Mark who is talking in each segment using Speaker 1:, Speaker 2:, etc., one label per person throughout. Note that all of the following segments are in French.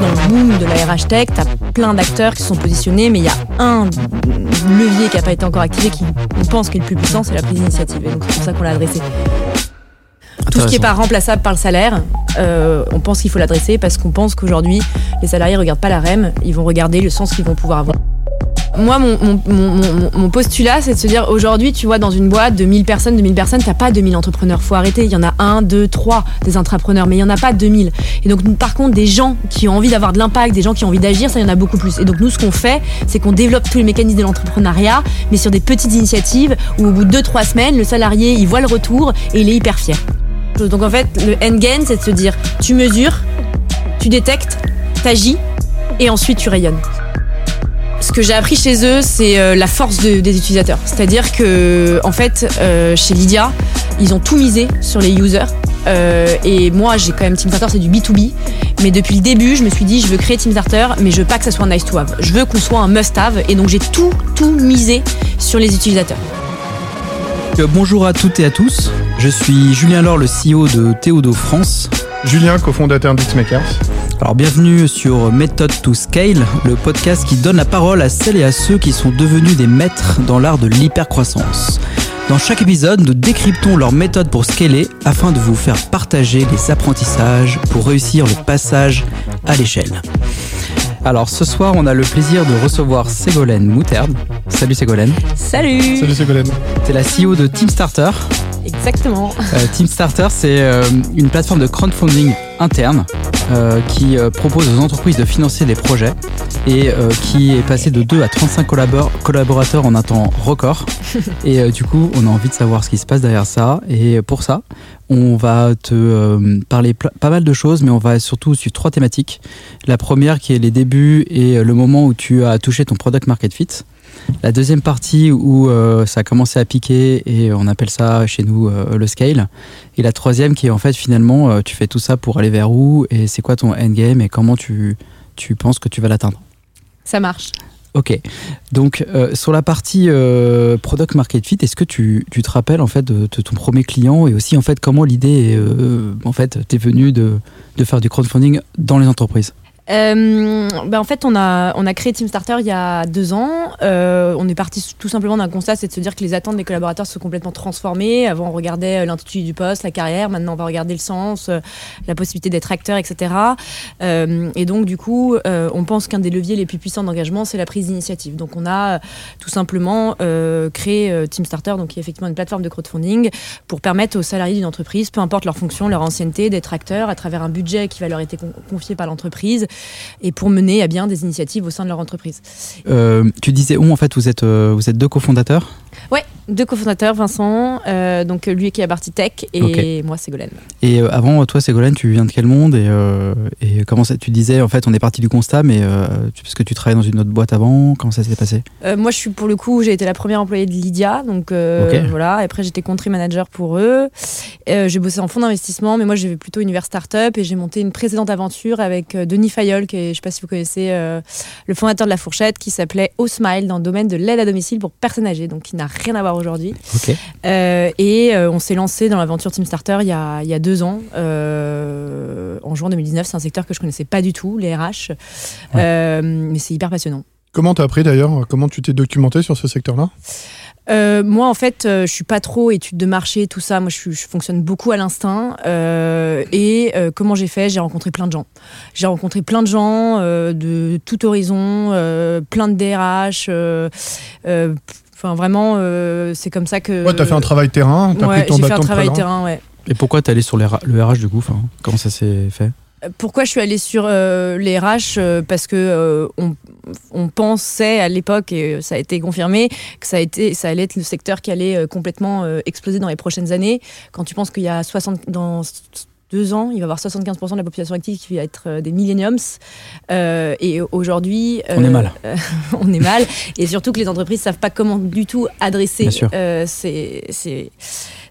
Speaker 1: Dans le boom de la RH Tech, tu as plein d'acteurs qui sont positionnés, mais il y a un levier qui n'a pas été encore activé, qui on pense qu'il est le plus puissant, c'est la prise d'initiative. Et donc c'est pour ça qu'on l'a adressé. Tout ce qui n'est pas remplaçable par le salaire, euh, on pense qu'il faut l'adresser parce qu'on pense qu'aujourd'hui, les salariés ne regardent pas la REM, ils vont regarder le sens qu'ils vont pouvoir avoir. Moi, mon, postulat, c'est de se dire aujourd'hui, tu vois, dans une boîte de 1000 personnes, 2000 personnes, t'as pas 2000 entrepreneurs. Faut arrêter. Il y en a un, deux, trois des intrapreneurs, mais il y en a pas 2000. Et donc, par contre, des gens qui ont envie d'avoir de l'impact, des gens qui ont envie d'agir, ça, il y en a beaucoup plus. Et donc, nous, ce qu'on fait, c'est qu'on développe tous les mécanismes de l'entrepreneuriat, mais sur des petites initiatives où, au bout de deux, trois semaines, le salarié, il voit le retour et il est hyper fier. Donc, en fait, le endgame, c'est de se dire, tu mesures, tu détectes, t'agis, et ensuite, tu rayonnes. Ce que j'ai appris chez eux, c'est euh, la force de- des utilisateurs. C'est-à-dire que, en fait, euh, chez Lydia, ils ont tout misé sur les users. Euh, et moi, j'ai quand même TeamStarter, c'est du B2B. Mais depuis le début, je me suis dit, je veux créer TeamStarter, mais je veux pas que ça soit un nice to have. Je veux qu'on soit un must have. Et donc, j'ai tout, tout misé sur les utilisateurs.
Speaker 2: Bonjour à toutes et à tous, je suis Julien Laure, le CEO de Théodo France.
Speaker 3: Julien, cofondateur d'Xmakers.
Speaker 2: Alors bienvenue sur Method to Scale, le podcast qui donne la parole à celles et à ceux qui sont devenus des maîtres dans l'art de l'hypercroissance. Dans chaque épisode, nous décryptons leur méthode pour scaler afin de vous faire partager les apprentissages pour réussir le passage à l'échelle. Alors ce soir, on a le plaisir de recevoir Ségolène Moutarde. Salut Ségolène.
Speaker 1: Salut,
Speaker 3: Salut Ségolène.
Speaker 2: T'es la CEO de Teamstarter.
Speaker 1: Exactement.
Speaker 2: Euh, Teamstarter, c'est euh, une plateforme de crowdfunding interne euh, qui propose aux entreprises de financer des projets et qui est passé de 2 à 35 collabor- collaborateurs en un temps record. et du coup, on a envie de savoir ce qui se passe derrière ça. Et pour ça, on va te parler pas mal de choses, mais on va surtout suivre trois thématiques. La première qui est les débuts et le moment où tu as touché ton product market fit. La deuxième partie où euh, ça a commencé à piquer et on appelle ça chez nous euh, le scale. Et la troisième qui est en fait finalement euh, tu fais tout ça pour aller vers où et c'est quoi ton endgame et comment tu, tu penses que tu vas l'atteindre?
Speaker 1: Ça marche.
Speaker 2: Ok, donc sur la partie product market fit, est-ce que tu, tu te rappelles en fait de, de ton premier client et aussi en fait comment l'idée en fait t'es venue de, de faire du crowdfunding dans les entreprises?
Speaker 1: Euh, ben en fait, on a, on a créé Teamstarter il y a deux ans. Euh, on est parti tout simplement d'un constat, c'est de se dire que les attentes des collaborateurs se sont complètement transformées. Avant, on regardait euh, l'intitulé du poste, la carrière. Maintenant, on va regarder le sens, euh, la possibilité d'être acteur, etc. Euh, et donc, du coup, euh, on pense qu'un des leviers les plus puissants d'engagement, c'est la prise d'initiative. Donc, on a tout simplement créé euh, Teamstarter, donc qui est effectivement une plateforme de crowdfunding, pour permettre aux salariés d'une entreprise, peu importe leur fonction, leur ancienneté, d'être acteurs à travers un budget qui va leur être con- confié par l'entreprise et pour mener à bien des initiatives au sein de leur entreprise.
Speaker 2: Euh, Tu disais où en fait vous êtes, euh, vous êtes deux cofondateurs?
Speaker 1: Ouais, deux cofondateurs, Vincent, euh, donc lui qui est à Partie Tech et moi Ségolène.
Speaker 2: Et euh, avant, toi, Ségolène, tu viens de quel monde et, euh, et comment ça, tu disais, en fait, on est parti du constat, mais tu- parce que tu travaillais dans une autre boîte avant, comment ça s'est passé?
Speaker 1: Moi, je suis pour le coup, j'ai été la première employée de Lydia, donc voilà. Et Après, j'étais country manager pour eux. J'ai bossé en fonds d'investissement, mais moi, j'ai plutôt univers startup et j'ai monté une précédente aventure avec Denis Fayol, qui est, je sais pas si vous connaissez, le fondateur de la Fourchette, qui s'appelait O Smile dans le domaine de l'aide à domicile pour personnes âgées, donc qui n'a rien à voir aujourd'hui. Euh, et euh, on s'est lancé dans l'aventure Team Starter il y a, il y a deux ans, euh, en juin 2019. C'est un secteur que je connaissais pas du tout, les RH, Euh, mais c'est hyper passionnant.
Speaker 3: Comment t'as appris d'ailleurs? Comment tu t'es documenté sur ce secteur-là?
Speaker 1: Euh, moi, en fait, euh, je suis pas trop étude de marché, tout ça. Moi, je, suis- je fonctionne beaucoup à l'instinct. Euh, et euh, comment j'ai fait? J'ai rencontré plein de gens. J'ai rencontré plein de gens euh, de tout horizon, euh, plein de DRH. Enfin, vraiment, euh, c'est comme ça que.
Speaker 3: Ouais, t'as fait un travail terrain, t'as
Speaker 1: Ouais,
Speaker 3: pris ton
Speaker 1: j'ai fait un travail terrain, ouais.
Speaker 2: Et pourquoi t'es allé sur les le RH du coup enfin, Comment ça s'est fait?
Speaker 1: Pourquoi je suis allée sur euh, les RH Euh, Parce que euh, on, on pensait à l'époque, et ça a été confirmé, que ça, a été, ça allait être le secteur qui allait complètement euh, exploser dans les prochaines années. Quand tu penses qu'il y a 60, dans deux ans, il va y avoir 75% de la population active qui va être euh, des millenniums. Euh, et aujourd'hui...
Speaker 2: On est
Speaker 1: euh,
Speaker 2: mal.
Speaker 1: euh, on est mal. Et surtout que les entreprises savent pas comment du tout adresser euh, ces,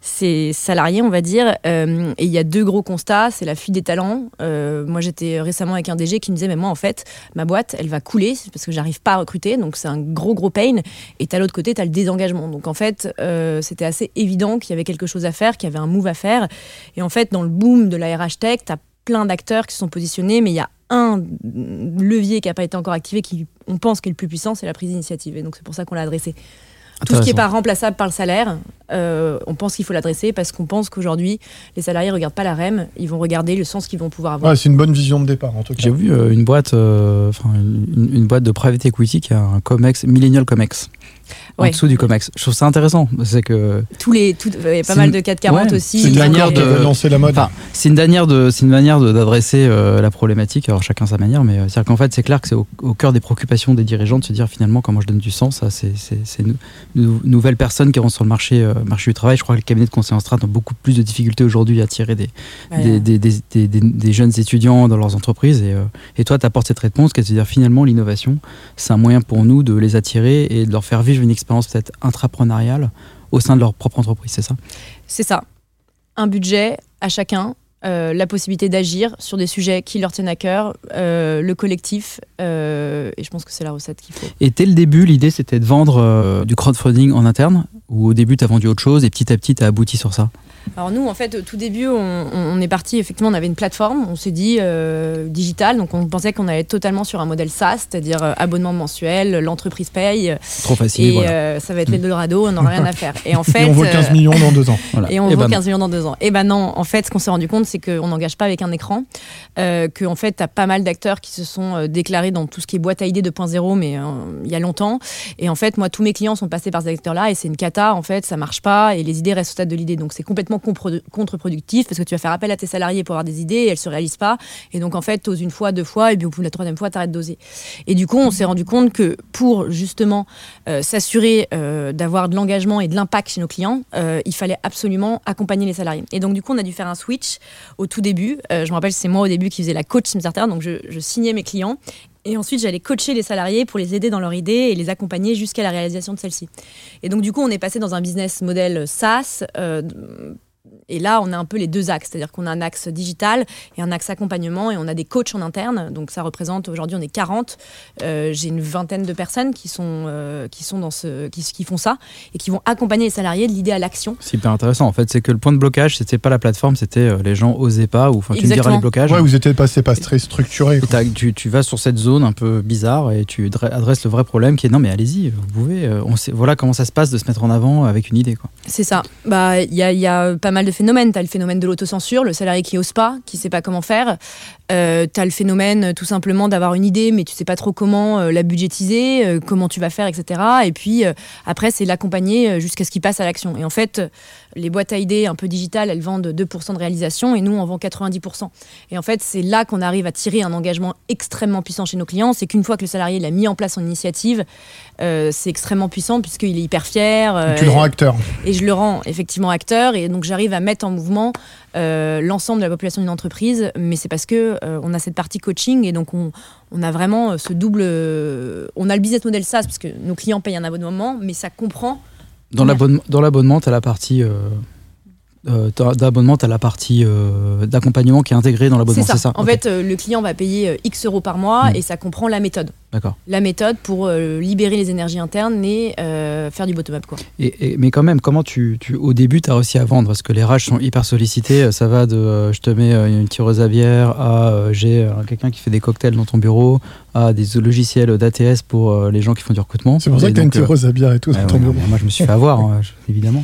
Speaker 1: ces, salariés, on va dire. Euh, et il y a deux gros constats. C'est la fuite des talents. Euh, moi, j'étais récemment avec un DG qui me disait, mais moi, en fait, ma boîte, elle va couler parce que j'arrive pas à recruter. Donc, c'est un gros, gros pain. Et à l'autre côté, tu as le désengagement. Donc, en fait, euh, c'était assez évident qu'il y avait quelque chose à faire, qu'il y avait un move à faire. Et en fait, dans le boom de la RH Tech, tu as plein d'acteurs qui se sont positionnés, mais il y a un levier qui n'a pas été encore activé, qui on pense qui est le plus puissant, c'est la prise d'initiative. Et donc c'est pour ça qu'on l'a adressé. Tout ce qui n'est pas remplaçable par le salaire, euh, on pense qu'il faut l'adresser parce qu'on pense qu'aujourd'hui, les salariés ne regardent pas la REM, ils vont regarder le sens qu'ils vont pouvoir avoir.
Speaker 3: Ouais, c'est une bonne vision de départ en tout cas.
Speaker 2: J'ai vu euh, une boîte, euh, une, une, boîte de private equity qui a un COMEX, Millennial COMEX en dessous du COMEX. Je trouve ça intéressant. C'est que
Speaker 1: tous les, il y a pas mal de 440 aussi.
Speaker 3: C'est une manière de lancer la mode.
Speaker 2: c'est une manière de, c'est une manière d'adresser euh, la problématique. Alors chacun sa manière, mais euh, c'est qu'en fait, c'est clair que c'est au, cœur des préoccupations des dirigeants de se dire finalement comment je donne du sens à ces, nouvelles personnes qui rentrent sur le marché, euh, marché du travail. Je crois que les cabinets de conseil en strat ont beaucoup plus de difficultés aujourd'hui à attirer des, des, des, des, jeunes étudiants dans leurs entreprises. Et, et toi, tu apportes cette réponse, qui est de dire finalement l'innovation, c'est un moyen pour nous de les attirer et de leur faire vivre une expérience peut-être intrapreneuriale au sein de leur propre entreprise, c'est ça?
Speaker 1: C'est ça. Un budget à chacun, euh, la possibilité d'agir sur des sujets qui leur tiennent à cœur, euh, le collectif, euh, et je pense que c'est la recette qu'il faut.
Speaker 2: Et dès le début, l'idée c'était de vendre du crowdfunding en interne, ou au début tu as vendu autre chose et petit à petit tu as abouti sur ça?
Speaker 1: Alors nous, en fait, au tout début, on, est parti, effectivement, on avait une plateforme, on s'est dit euh, digital, donc on pensait qu'on allait être totalement sur un modèle SaaS, c'est-à-dire euh, abonnement mensuel, l'entreprise paye.
Speaker 2: Trop facile.
Speaker 1: Et euh, ça va être l'Eldorado, on n'aura rien à faire.
Speaker 3: Et en fait. on vaut 15 millions dans deux ans.
Speaker 1: Et on vaut 15 ben millions dans deux ans. Et ben non, en fait, ce qu'on s'est rendu compte, c'est qu'on n'engage pas avec un écran, euh, qu'en fait, tu as pas mal d'acteurs qui se sont déclarés dans tout ce qui est boîte à idées 2.0, mais il y a longtemps. Et en fait, moi, tous mes clients sont passés par ces acteurs-là, et c'est une cata, en fait, ça marche pas, et les idées restent au stade de l'idée. Donc c'est complètement contre-productif parce que tu vas faire appel à tes salariés pour avoir des idées et elles se réalisent pas. Et donc, en fait, tu oses une fois, deux fois, et puis au bout de la troisième fois, tu arrêtes d'oser. Et du coup, on s'est rendu compte que pour justement euh, s'assurer euh, d'avoir de l'engagement et de l'impact chez nos clients, euh, il fallait absolument accompagner les salariés. Et donc, du coup, on a dû faire un switch au tout début. je me rappelle, c'est moi au début qui faisais la coach Simstarter, donc je, je signais mes clients et ensuite, j'allais coacher les salariés pour les aider dans leur idée et les accompagner jusqu'à la réalisation de celle-ci. Et donc, du coup, on est passé dans un business model SaaS, et là, on a un peu les deux axes, c'est-à-dire qu'on a un axe digital et un axe accompagnement, et on a des coachs en interne. Donc ça représente aujourd'hui, on est 40. Euh, j'ai une vingtaine de personnes qui sont euh, qui sont dans ce qui, qui, font ça et qui vont accompagner les salariés de l'idée à l'action.
Speaker 2: C'est hyper intéressant. En fait, c'est que le point de blocage, c'était pas la plateforme, c'était euh, les gens osaient pas ou enfin tu me diras les blocages.
Speaker 3: Ouais, vous étiez pas, pas très structuré.
Speaker 2: Tu, tu, vas sur cette zone un peu bizarre et tu adresses le vrai problème qui est non mais allez-y, vous pouvez. On sait, voilà comment ça se passe de se mettre en avant avec une idée quoi.
Speaker 1: C'est ça. Bah il y a, y a pas mal de phénomènes. Tu as le phénomène de l'autocensure, le salarié qui ose pas, qui sait pas comment faire. Euh, tu as le phénomène euh, tout simplement d'avoir une idée, mais tu sais pas trop comment euh, la budgétiser, euh, comment tu vas faire, etc. Et puis après, c'est l'accompagner jusqu'à ce qu'il passe à l'action. Et en fait, les boîtes à idées un peu digitales, elles vendent 2% de réalisation et nous, on vend 90%. Et en fait, c'est là qu'on arrive à tirer un engagement extrêmement puissant chez nos clients. C'est qu'une fois que le salarié a mis en place son initiative, c'est extrêmement puissant puisqu'il est hyper fier.
Speaker 3: tu le rends acteur.
Speaker 1: Et je le rends effectivement acteur. Et donc, j'arrive à mettre en mouvement l'ensemble de la population d'une entreprise. Mais c'est parce que euh, on a cette partie coaching et donc on, a vraiment euh, ce double. Euh, on a le business model SaaS parce que nos clients payent un abonnement, mais ça comprend.
Speaker 2: Dans l'abonnement, tu as la partie euh, d'abonnement, tu as la partie euh, d'accompagnement qui est intégrée dans l'abonnement.
Speaker 1: C'est ça. En fait, euh, le client va payer X euros par mois hmm. et ça comprend la méthode. La méthode pour libérer les énergies internes et faire du bottom-up.
Speaker 2: Et, mais quand même, comment tu, tu au début, tu as réussi à vendre? Parce que les RH sont hyper sollicités. Ça va de je te mets une tireuse à bière à j'ai quelqu'un qui fait des cocktails dans ton bureau à des logiciels d'ATS pour les gens qui font du recrutement.
Speaker 3: C'est pour ça que tu as une tireuse à bière et tout dans ton bureau.
Speaker 2: Moi, je me suis fait avoir, hein, évidemment.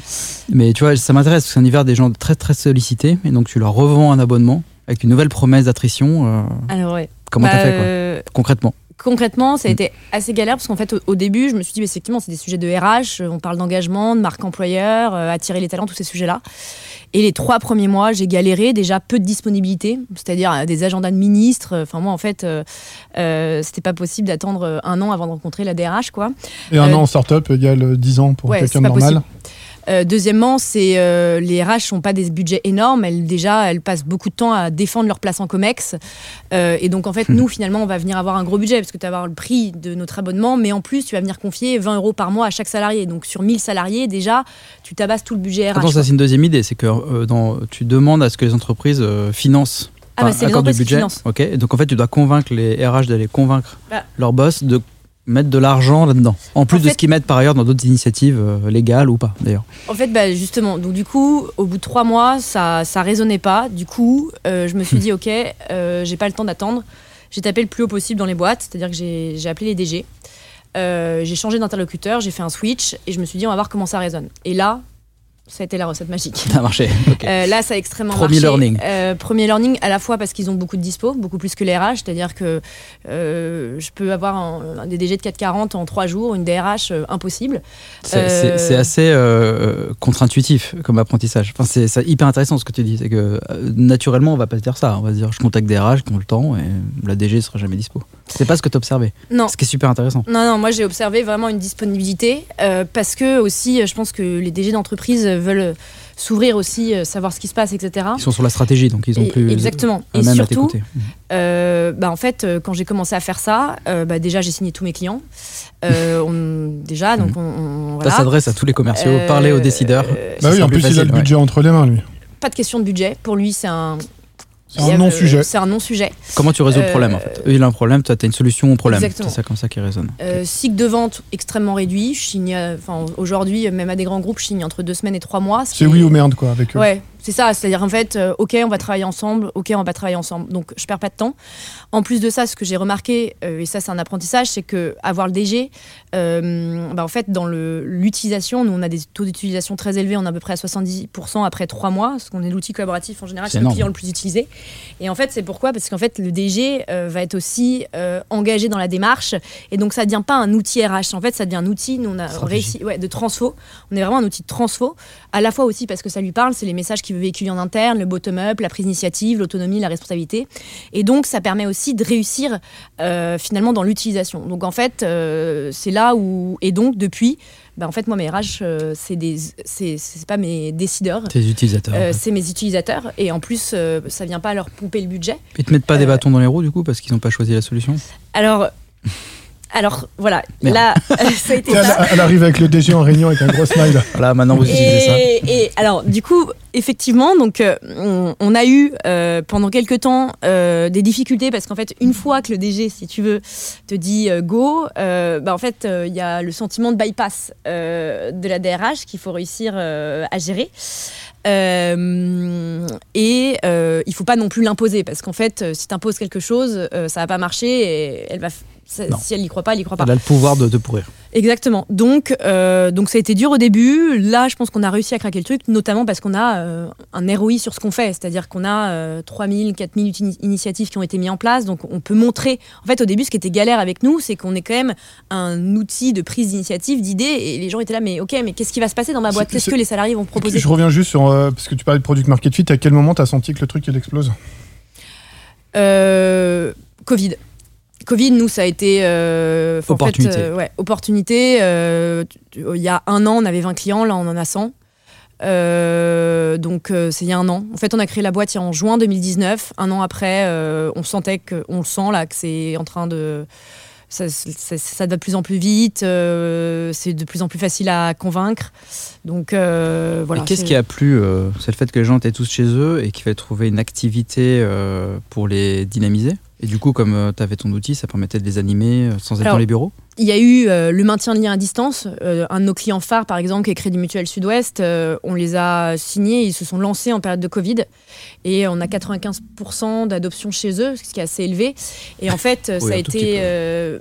Speaker 2: Mais tu vois, ça m'intéresse c'est un univers des gens très très sollicités, et donc tu leur revends un abonnement avec une nouvelle promesse d'attrition. Euh,
Speaker 1: Alors ouais.
Speaker 2: Comment t'as bah, fait quoi euh, concrètement?
Speaker 1: Concrètement, ça a mm. été assez galère parce qu'en fait, au, début, je me suis dit, effectivement, c'est des sujets de RH, on parle d'engagement, de marque employeur, euh, attirer les talents, tous ces sujets-là. Et les trois premiers mois, j'ai galéré, déjà peu de disponibilité, c'est-à-dire des agendas de ministres. Enfin, moi, en fait, euh, c'était pas possible d'attendre un an avant de rencontrer la DRH, quoi.
Speaker 3: Et un an en start-up égale 10 ans pour quelqu'un de normal
Speaker 1: Euh, deuxièmement, c'est euh, les RH n'ont pas des budgets énormes. Elles, déjà, elles passent beaucoup de temps à défendre leur place en COMEX. Euh, et donc, en fait, nous, finalement, on va venir avoir un gros budget parce que tu vas avoir le prix de notre abonnement, mais en plus, tu vas venir confier 20 euros par mois à chaque salarié. Donc, sur 1000 salariés, déjà, tu tabasses tout le budget RH.
Speaker 2: Attends, ça, c'est une deuxième idée. C'est que dans, tu demandes à ce que les entreprises financent
Speaker 1: ah bah c'est du budget.
Speaker 2: Ok. donc en fait, tu dois convaincre les RH d'aller convaincre bah. leur boss de mettre de l'argent là-dedans. En plus de ce qu'ils mettent par ailleurs dans d'autres initiatives euh, légales ou pas, d'ailleurs.
Speaker 1: En fait, bah, justement, donc du coup, au bout de trois mois, ça, ça résonnait pas. Du coup, euh, je me suis hmm. dit, ok, euh, j'ai pas le temps d'attendre. J'ai tapé le plus haut possible dans les boîtes, c'est-à-dire que j'ai appelé les DG. j'ai changé d'interlocuteur, j'ai fait un switch et je me suis dit, on va voir comment ça résonne. Et là, ça a été la recette magique.
Speaker 2: Ça a marché.
Speaker 1: Euh, là, ça a extrêmement
Speaker 2: premier learning.
Speaker 1: Euh, premier learning, à la fois parce qu'ils ont beaucoup de dispo, beaucoup plus que les RH. C'est-à-dire que euh, je peux avoir un, des DG de 440 en trois jours, une DRH impossible.
Speaker 2: C'est assez contre-intuitif comme apprentissage. Enfin, c'est hyper intéressant ce que tu dis. C'est que naturellement, on va pas se dire ça. On va se dire je contacte des RH qui ont le temps et la DG sera jamais dispo. C'est pas ce que tu observais.
Speaker 1: Non.
Speaker 2: Ce qui est super intéressant.
Speaker 1: Non, non, moi j'ai observé vraiment une disponibilité parce que aussi, je pense que les DG d'entreprise veulent s'ouvrir aussi, euh, savoir ce qui se passe, etc.
Speaker 2: Ils sont sur la stratégie, donc ils ont plus.
Speaker 1: Exactement. Et surtout, euh, bah, en fait, euh, quand j'ai commencé à faire ça, bah, déjà j'ai signé tous mes clients. déjà, donc on.
Speaker 2: Ça s'adresse à tous les commerciaux, parler aux décideurs.
Speaker 3: bah oui, en plus il a le budget entre les mains, lui.
Speaker 1: Pas de question de budget. Pour lui, c'est un,
Speaker 3: c'est un non-sujet.
Speaker 1: C'est un non-sujet.
Speaker 2: Comment tu résous le problème en fait euh, Il a un problème, toi tu as une solution au problème. C'est ça comme ça qui résonne.
Speaker 1: Euh, cycle de vente extrêmement réduit. Je signe, enfin, aujourd'hui, même à des grands groupes, je signe entre deux semaines et trois mois.
Speaker 3: C'est oui ou merde quoi avec eux.
Speaker 1: Ouais, c'est ça, c'est-à-dire en fait, euh, ok, on va travailler ensemble, ok, on va travailler ensemble. Donc je perds pas de temps. En plus de ça, ce que j'ai remarqué, euh, et ça c'est un apprentissage, c'est que avoir le DG, euh, bah, en fait, dans l'utilisation, nous on a des taux d'utilisation très élevés, on est à peu près à 70% après trois mois, parce qu'on est l'outil collaboratif en général, c'est le client le plus utilisé. Et en fait, c'est pourquoi? Parce qu'en fait, le DG va être aussi engagé dans la démarche, et donc ça ne devient pas un outil RH. En fait, ça devient un outil, nous on a réussi, ouais, de transfo. On est vraiment un outil de transfo, à la fois aussi parce que ça lui parle, c'est les messages qui véhiculer en interne, le bottom-up, la prise d'initiative, l'autonomie, la responsabilité. Et donc, ça permet aussi de réussir euh, finalement dans l'utilisation. Donc, en fait, euh, c'est là où. Et donc, depuis. Ben, en fait, moi, mes RH, euh, c'est des, c'est, pas mes décideurs.
Speaker 2: Tes utilisateurs.
Speaker 1: C'est mes utilisateurs. Et en plus, ça vient pas leur pomper le budget.
Speaker 2: Ils te mettent pas des bâtons dans les roues, du coup, parce qu'ils n'ont pas choisi la solution?
Speaker 1: Alors. Alors voilà, là, ça a été
Speaker 3: ça. Elle, arrive avec le DG en réunion avec un gros smile.
Speaker 2: Voilà, maintenant vous utilisez ça.
Speaker 1: Et alors, du coup, effectivement, donc euh, on, a eu euh, pendant quelques temps euh, des difficultés parce qu'en fait, une fois que le DG, si tu veux, te dit go, bah, en fait, il y a le sentiment de bypass de la DRH qu'il faut réussir à gérer. et il faut pas non plus l'imposer parce qu'en fait, si tu imposes quelque chose, ça va pas marcher et elle va si elle n'y croit pas, elle n'y croit pas.
Speaker 2: Elle a le pouvoir de te pourrir.
Speaker 1: Exactement. Donc, euh, donc ça a été dur au début. Là, je pense qu'on a réussi à craquer le truc, notamment parce qu'on a euh, un ROI sur ce qu'on fait. C'est-à-dire qu'on a 3000, 4000 initiatives qui ont été mises en place. Donc, on peut montrer. En fait, au début, ce qui était galère avec nous, c'est qu'on est quand même un outil de prise d'initiative, d'idées. Et les gens étaient là, mais ok, mais qu'est-ce qui va se passer dans ma boîte? Qu'est-ce que les salariés vont proposer?
Speaker 3: Je reviens juste sur. Euh, parce que tu parlais de product market fit. À quel moment tu as senti que le truc il explose?
Speaker 1: Covid. Covid, nous, ça a été
Speaker 2: euh, opportunité.
Speaker 1: Euh, ouais, opportunité. Euh, il y a un an, on avait 20 clients, là, on en a 100. donc c'est il y a un an. En fait, on a créé la boîte en juin 2019. Un an après, on sentait que, on le sent là, que c'est en train de, ça, ça, va de plus en plus vite. c'est de plus en plus facile à convaincre. Donc voilà.
Speaker 2: Qu'est-ce qui a plu C'est le fait que les gens étaient tous chez eux et qu'il fallait trouver une activité pour les dynamiser? Et du coup, comme tu avais ton outil, ça permettait de les animer sans être dans les bureaux?
Speaker 1: Il y a eu euh, le maintien de lien à distance. Euh, un de nos clients phares, par exemple, qui est Crédit Mutuel Sud-Ouest, euh, on les a signés, ils se sont lancés en période de Covid. Et on a 95% d'adoption chez eux, ce qui est assez élevé. Et en fait, ça a été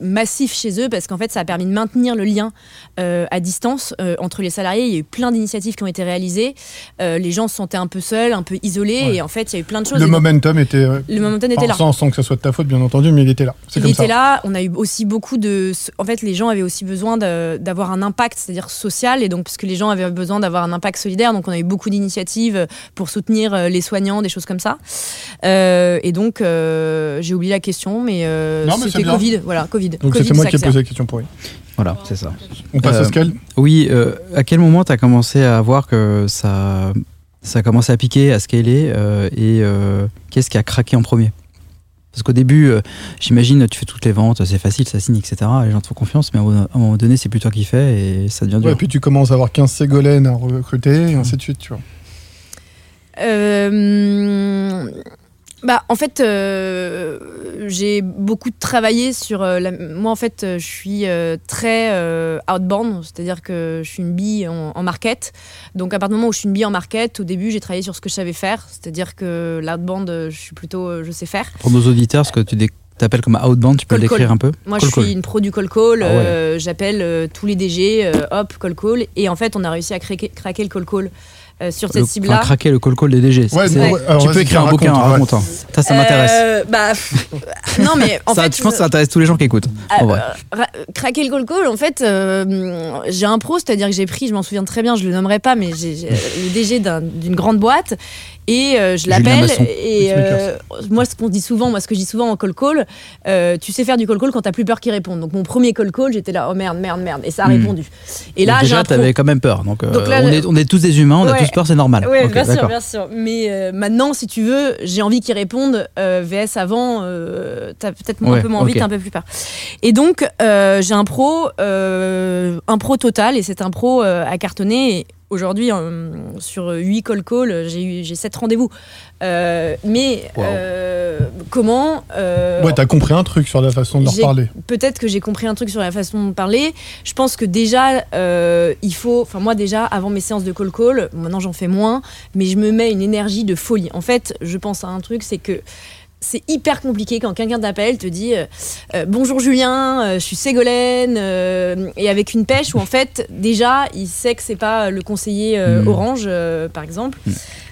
Speaker 1: massif chez eux parce qu'en fait, ça a permis de maintenir le lien à distance entre les salariés. Il y a eu plein d'initiatives qui ont été réalisées. les gens se sentaient un peu seuls, un peu isolés. Et en fait, il y a eu plein de choses.
Speaker 3: Le momentum était,
Speaker 1: le momentum était là.
Speaker 3: Sans, sans, que ce soit de ta faute, bien entendu, mais il était là.
Speaker 1: Il était là. On a eu aussi beaucoup de en fait, les gens avaient aussi besoin d'avoir un impact, c'est-à-dire social, et donc puisque les gens avaient besoin d'avoir un impact solidaire, donc on a eu beaucoup d'initiatives pour soutenir euh, les soignants, des choses comme ça. Euh, et donc, euh, j'ai oublié la question, mais, c'était Covid. Voilà, Covid.
Speaker 3: Donc c'est moi qui ai posé la question pour lui.
Speaker 2: Voilà, c'est ça.
Speaker 3: On passe
Speaker 2: Euh,
Speaker 3: à scale
Speaker 2: Oui, euh, à quel moment tu as commencé à voir que ça, ça a commencé à piquer, à scaler euh, et euh, qu'est-ce qui a craqué en premier? Parce qu'au début, euh, j'imagine, tu fais toutes les ventes, c'est facile, ça signe, etc. Les gens te font confiance, mais à un moment donné, c'est plus toi qui fais et ça devient dur.
Speaker 3: Ouais, puis tu commences à avoir 15 Ségolènes à recruter, et ainsi de suite, tu vois.
Speaker 1: Euh, bah, en fait, euh, j'ai beaucoup travaillé sur. euh, la- Moi, en fait, je suis euh, très outbound, c'est-à-dire que je suis une bille en, en market. Donc, à partir du moment où je suis une bille en market, au début, j'ai travaillé sur ce que je savais faire, c'est-à-dire que l'outbound, je suis plutôt. Je sais faire.
Speaker 2: Pour nos auditeurs, ce que tu appelles comme outbound, tu peux le décrire un peu?
Speaker 1: Moi,
Speaker 2: Call
Speaker 1: je
Speaker 2: call.
Speaker 1: suis une pro du call call.
Speaker 2: Ah ouais.
Speaker 1: J'appelle tous les DG, hop, call call. Et en fait, on a réussi à craquer, craquer le call call euh, sur
Speaker 2: Le-
Speaker 1: cette cible-là.
Speaker 2: craquer le call call des DG.
Speaker 3: Ouais,
Speaker 2: C'est-
Speaker 3: non, ouais, alors
Speaker 2: tu peux écrire un
Speaker 3: raconte,
Speaker 2: bouquin,
Speaker 3: ouais.
Speaker 2: raconte. hein. Ça, ça m'intéresse.
Speaker 1: Euh, bah, non, mais en
Speaker 2: Ça,
Speaker 1: fait.
Speaker 2: je pense que ça intéresse tous les gens qui écoutent. En vrai.
Speaker 1: euh, craquer le call call, en fait, euh, j'ai un pro, c'est-à-dire que j'ai pris, je m'en souviens très bien, je le nommerai pas, mais j'ai le DG d'un- d'une grande boîte et euh, je l'appelle et euh, moi ce qu'on dit souvent, moi ce que je dis souvent en call call, euh, tu sais faire du call call quand t'as plus peur qu'il réponde. Donc mon premier call call, j'étais là, oh merde, merde, merde, et ça a
Speaker 2: Hmm.
Speaker 1: répondu. Et là
Speaker 2: Donc déjà, t'avais quand même peur. Donc,
Speaker 1: Donc là,
Speaker 2: on, est, on est tous des humains, on a tous peur, c'est normal. Ok,
Speaker 1: bien sûr, bien sûr. Mais maintenant, si tu veux, j'ai envie qu'ils répondent. euh, VS avant, t'as peut-être
Speaker 2: Ouais,
Speaker 1: un peu moins envie,
Speaker 2: ok.
Speaker 1: t'as un peu plus peur. Et donc, j'ai un pro, un pro total, et c'est un pro à cartonner. Et Aujourd'hui, euh, sur 8 call calls, j'ai eu j'ai 7 rendez-vous. Euh, mais
Speaker 2: Wow.
Speaker 1: euh, comment euh,
Speaker 3: Ouais, t'as compris un truc sur la façon de leur parler.
Speaker 1: peut-être que j'ai compris un truc sur la façon de parler. Je pense que déjà, il faut. Enfin, moi, déjà, avant mes séances de call call, maintenant j'en fais moins, mais je me mets une énergie de folie. En fait, je pense à un truc, c'est que. C'est hyper compliqué quand quelqu'un t'appelle, te dit euh, euh, bonjour Julien, euh, je suis Ségolène, euh, et avec une pêche où en fait déjà il sait que c'est pas le conseiller euh,
Speaker 2: Mm.
Speaker 1: Orange euh, par exemple.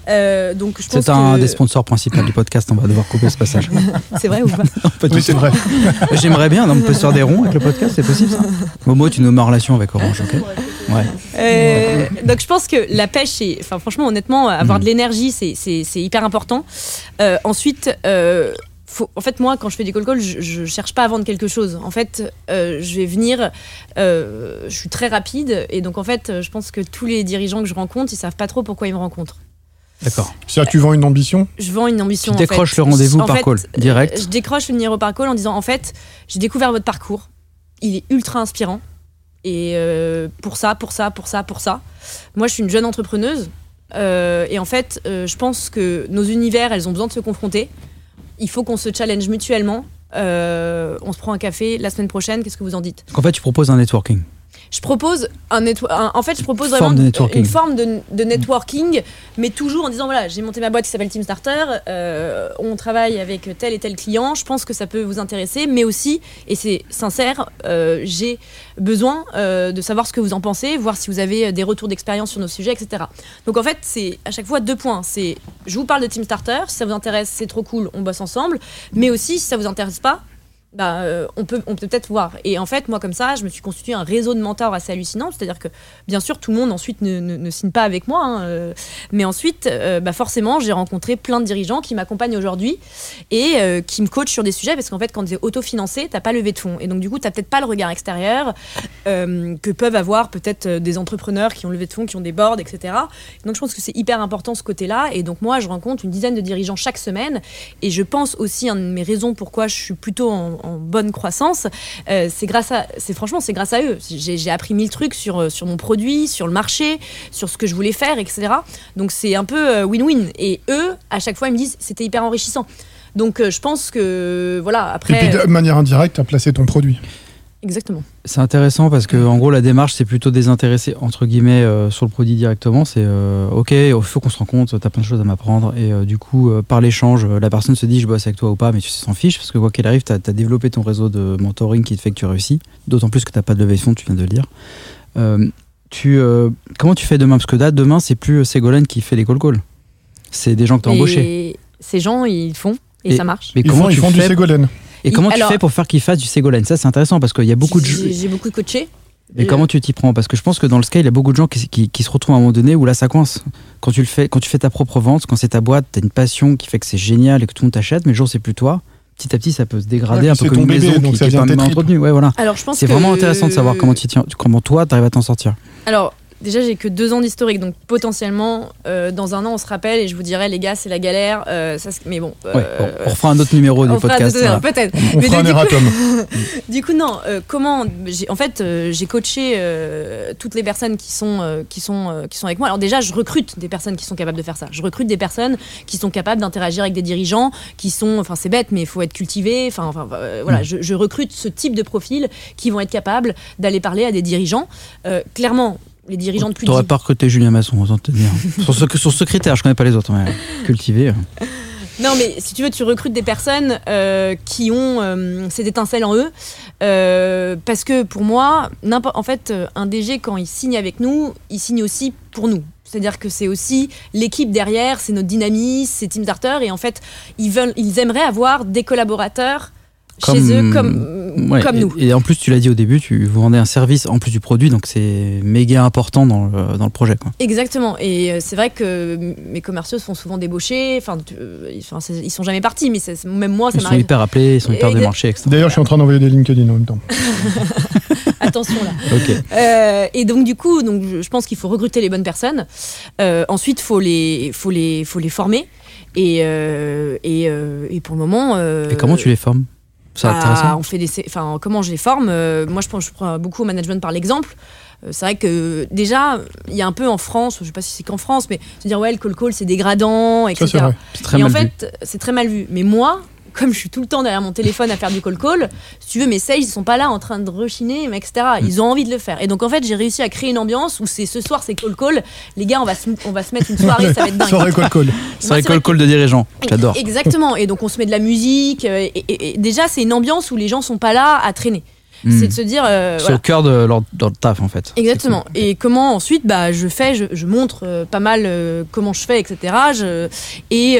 Speaker 1: Euh, donc je pense
Speaker 2: C'est un
Speaker 1: que
Speaker 2: des sponsors principaux du podcast, on va devoir couper ce passage.
Speaker 1: c'est vrai ou pas
Speaker 2: Pas du
Speaker 3: Oui, c'est vrai.
Speaker 2: J'aimerais bien, non, on peut se faire des ronds avec le podcast, c'est possible ça Momo, tu nous mets en relation avec Orange, ok Ouais.
Speaker 1: Euh, donc je pense que la pêche, enfin franchement, honnêtement, avoir
Speaker 2: Mhm.
Speaker 1: de l'énergie, c'est, c'est, c'est hyper important. Euh, ensuite, euh, faut, en fait, moi, quand je fais du call call, je, je cherche pas à vendre quelque chose. En fait, euh, je vais venir, euh, je suis très rapide, et donc en fait, je pense que tous les dirigeants que je rencontre, ils savent pas trop pourquoi ils me rencontrent.
Speaker 2: D'accord.
Speaker 3: C'est-à-dire que tu vends une ambition?
Speaker 1: Je vends une ambition.
Speaker 2: Tu
Speaker 1: en
Speaker 2: décroches
Speaker 1: fait.
Speaker 2: le rendez-vous
Speaker 1: En
Speaker 2: par
Speaker 1: fait,
Speaker 2: call, direct?
Speaker 1: euh, Je décroche le numéro par call en disant en fait, j'ai découvert votre parcours. Il est ultra inspirant. Et euh, pour ça, pour ça, pour ça, pour ça. Moi, je suis une jeune entrepreneuse. euh, et en fait, euh, je pense que nos univers, elles ont besoin de se confronter. Il faut qu'on se challenge mutuellement. Euh, on se prend un café la semaine prochaine. Qu'est-ce que vous en dites?
Speaker 2: Donc en fait, tu proposes un networking.
Speaker 1: Je propose un, en fait je propose vraiment une forme de, de networking mais toujours en disant voilà j'ai monté ma boîte qui s'appelle Team Starter euh, on travaille avec tel et tel client je pense que ça peut vous intéresser mais aussi et c'est sincère euh, j'ai besoin euh, de savoir ce que vous en pensez voir si vous avez des retours d'expérience sur nos sujets etc donc en fait c'est à chaque fois deux points. C'est je vous parle de Team Starter si ça vous intéresse c'est trop cool on bosse ensemble mais aussi si ça vous intéresse pas bah, euh, on peut peut-être voir. Et en fait, moi, comme ça, je me suis constitué un réseau de mentors assez hallucinant. C'est-à-dire que, bien sûr, tout le monde ensuite ne, ne- ne signe pas avec moi. hein, euh, mais ensuite, euh, bah, forcément, j'ai rencontré plein de dirigeants qui m'accompagnent aujourd'hui et qui me coachent sur des sujets. Parce qu'en fait, quand tu es autofinancé, tu pas levé de fonds. Et donc, du coup, tu peut-être pas le regard extérieur que peuvent avoir peut-être des entrepreneurs qui ont levé de fonds, qui ont des boards, etc. Donc, je pense que c'est hyper important ce côté-là. Et donc, moi, je rencontre une dizaine de dirigeants chaque semaine. Et je pense aussi, une de mes raisons pourquoi je suis plutôt en, en bonne croissance, euh, c'est grâce à, c'est franchement, c'est grâce à eux. J'ai appris mille trucs sur, euh, sur mon produit, sur le marché, sur ce que je voulais faire, etc. Donc c'est un peu euh, win-win. Et eux, à chaque fois, ils me disent, c'était hyper enrichissant. Donc euh, je pense que, voilà,
Speaker 3: Et
Speaker 1: après.
Speaker 3: puis de manière indirecte, as placé ton produit.
Speaker 1: Exactement.
Speaker 2: C'est intéressant parce que en gros la démarche c'est plutôt désintéressé entre guillemets euh, sur le produit directement. C'est euh, ok, il faut qu'on se rende compte, t'as plein de choses à m'apprendre et euh, du coup euh, par l'échange, la personne se dit je bosse avec toi ou pas, mais tu s'en fiches parce que quoi qu'il arrive, t'as as développé ton réseau de mentoring qui te fait que tu réussis. D'autant plus que t'as pas de levée de fonds, tu viens de le dire. Euh, tu euh, comment tu fais demain? Parce que là demain c'est plus Ségolène qui fait les call calls, c'est des gens que t'as embauchés.
Speaker 1: Ces gens, ils font, et,
Speaker 2: Et-
Speaker 1: ça marche.
Speaker 2: Mais
Speaker 3: Ils
Speaker 2: comment
Speaker 3: font, ils font du Ségolène.
Speaker 2: Et comment tu fais pour faire qu'ils fassent du Ségolène? Ça c'est intéressant parce qu'il y a beaucoup de
Speaker 1: J'ai
Speaker 2: jeux.
Speaker 1: j'ai beaucoup coaché.
Speaker 2: Et comment tu t'y prends? Parce que je pense que dans le scale, il y a beaucoup de gens qui, qui- qui se retrouvent à un moment donné où là, ça coince. Quand tu le fais, quand tu fais ta propre vente, quand c'est ta boîte, t'as une passion qui fait que c'est génial et que tout le monde t'achète, mais le jour où c'est plus toi, petit à petit, ça peut se dégrader
Speaker 3: Ouais,
Speaker 2: un peu comme une
Speaker 3: bébé,
Speaker 2: maison
Speaker 3: donc
Speaker 2: qui,
Speaker 3: ça
Speaker 2: qui est pas entretenue. Ouais, voilà.
Speaker 1: Alors je pense
Speaker 2: C'est
Speaker 1: que-
Speaker 2: vraiment intéressant de savoir comment tu tiens, comment toi, t'arrives à t'en sortir.
Speaker 1: Alors, déjà, j'ai que deux ans d'historique, donc potentiellement, euh, dans un an, on se rappelle et je vous dirais, les gars, c'est la galère. euh, ça, mais bon.
Speaker 2: Ouais,
Speaker 1: euh,
Speaker 2: on, on refera un autre numéro du
Speaker 1: on
Speaker 2: podcast. voilà.
Speaker 1: Peut-être.
Speaker 3: On
Speaker 1: Mais
Speaker 3: fera un
Speaker 1: donc, du coup-
Speaker 3: erratum.
Speaker 1: Du coup, non. comment En fait, j'ai coaché toutes les personnes qui sont qui sont qui sont avec moi. Alors déjà, je recrute des personnes qui sont capables de faire ça. Je recrute des personnes qui sont capables d'interagir avec des dirigeants, qui sont. Enfin, c'est bête, mais il faut être cultivé. Enfin, enfin, voilà. Je, je recrute ce type de profil qui vont être capables d'aller parler à des dirigeants. Clairement, les dirigeants de plus
Speaker 2: T'aurais
Speaker 1: 10
Speaker 2: pas recruté Julien Masson, autant te dire. sur, ce, sur ce critère, je connais pas les autres, mais cultivé.
Speaker 1: Non, mais si tu veux, tu recrutes des personnes euh, qui ont euh, cette étincelle en eux. Euh, parce que pour moi, en fait, euh, un DG, quand il signe avec nous, il signe aussi pour nous. C'est-à-dire que c'est aussi l'équipe derrière, c'est notre dynamisme, c'est Team Starter. Et en fait, ils, veulent, ils aimeraient avoir des collaborateurs chez eux comme,
Speaker 2: Ouais,
Speaker 1: comme
Speaker 2: et-
Speaker 1: nous.
Speaker 2: Et, en plus, tu l'as dit au début, tu vous vendez un service en plus du produit, donc c'est méga important dans le, dans le projet. Quoi.
Speaker 1: Exactement. Et euh, c'est vrai que mes commerciaux se font souvent débaucher. Enfin, euh, ils, sont jamais partis, mais même moi, ça
Speaker 2: Ils sont
Speaker 1: m'arrive.
Speaker 2: hyper appelés, ils sont hyper démarchés, etc.
Speaker 3: D'ailleurs, je suis en train d'envoyer des LinkedIn en même temps.
Speaker 1: Attention là. Euh, et donc du coup, donc je pense qu'il faut recruter les bonnes personnes. Euh, ensuite, faut les, faut les, faut les former. Et euh, et, euh, et pour le moment. euh,
Speaker 2: Et comment tu les formes? Intéressant.
Speaker 1: On fait des, enfin comment je les forme euh, Moi, je prends beaucoup au management par l'exemple. Euh, C'est vrai que déjà, il y a un peu en France, je sais pas si c'est qu'en France, mais se dire ouais, le call call c'est dégradant, etc.
Speaker 3: vrai.
Speaker 1: Et en fait, c'est très mal vu. Mais moi, comme je suis tout le temps derrière mon téléphone à faire du call call, si tu veux, mes sales, ils sont pas là en train de rechiner, mais etc.
Speaker 2: Mm.
Speaker 1: Ils ont envie de le faire. Et donc, en fait, j'ai réussi à créer une ambiance où c'est ce soir, c'est call call. Les gars, on va se, on va se mettre une soirée, ça va être dingue.
Speaker 3: Soirée call call.
Speaker 2: C'est
Speaker 1: Moi,
Speaker 2: vrai
Speaker 1: c'est
Speaker 2: call call de dirigeant. J'adore.
Speaker 1: Exactement. Et donc, on se met de la musique. euh, Et, et- et déjà, c'est une ambiance où les gens sont pas là à traîner.
Speaker 2: Hmm.
Speaker 1: C'est de se dire. euh,
Speaker 2: C'est
Speaker 1: voilà.
Speaker 2: au cœur de leur, de leur taf en fait.
Speaker 1: Exactement. Et comment ensuite, bah, je fais, je, je montre euh, pas mal euh, comment je fais, etc. Je- et,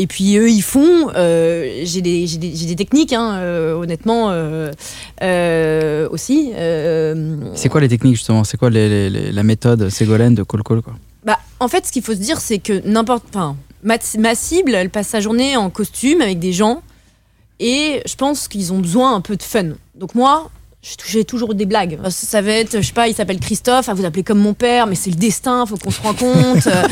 Speaker 1: et puis eux, ils font. j'ai des, j'ai des, j'ai des techniques, hein, honnêtement, aussi.
Speaker 2: C'est quoi les techniques justement? C'est quoi les- les- les- la méthode Ségolène de call call quoi?
Speaker 1: Bah, en fait, ce qu'il faut se dire, c'est que n'importe. Enfin, ma, ma cible, elle passe sa journée en costume avec des gens. Et je pense qu'ils ont besoin un peu de fun. Donc moi. J'ai toujours des blagues. Ça ça va être, je sais pas, il s'appelle Christophe, à vous appelez comme mon père, mais c'est le destin, faut qu'on se rende compte. Euh,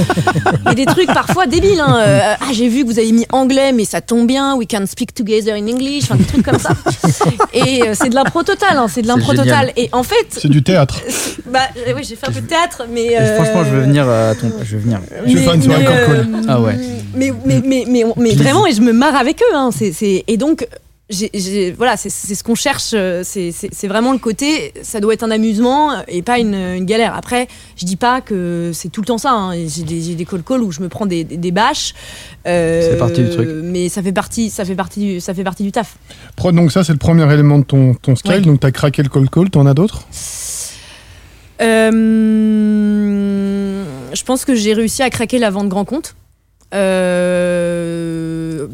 Speaker 1: Il y a des trucs parfois débiles. Hein. Euh, ah, j'ai vu que vous avez mis anglais, mais ça tombe bien. We can speak together in English. Enfin, des trucs comme ça. Et euh, c'est de l'impro total. Hein. C'est de l'impro
Speaker 2: génial.
Speaker 1: total. Et en fait,
Speaker 3: C'est du théâtre.
Speaker 1: bah, euh, oui, j'ai fait un peu de théâtre, mais. Euh,
Speaker 2: Franchement, je veux venir euh, à ton. Je veux venir.
Speaker 3: Je vais faire une soirée call call.
Speaker 2: Ah ouais.
Speaker 1: Mais, mais, mais, mais, mais vraiment, et je me marre avec eux. Hein. C'est- et donc, voilà, c'est, c'est ce qu'on cherche. euh, C'est, vraiment le côté, ça doit être un amusement et pas une, une galère. Après, je dis pas que c'est tout le temps ça. hein. J'ai des, des call-calls où je me prends des, des, des bâches. euh,
Speaker 2: partie du truc.
Speaker 1: Mais ça fait partie, ça fait partie, du, ça fait partie du taf.
Speaker 3: Donc ça, c'est le premier élément de ton, ton scale.
Speaker 1: Ouais.
Speaker 3: Donc tu as craqué le call call. T'en as d'autres?
Speaker 1: Euh, je pense que j'ai réussi à craquer la vente grand compte. Euh,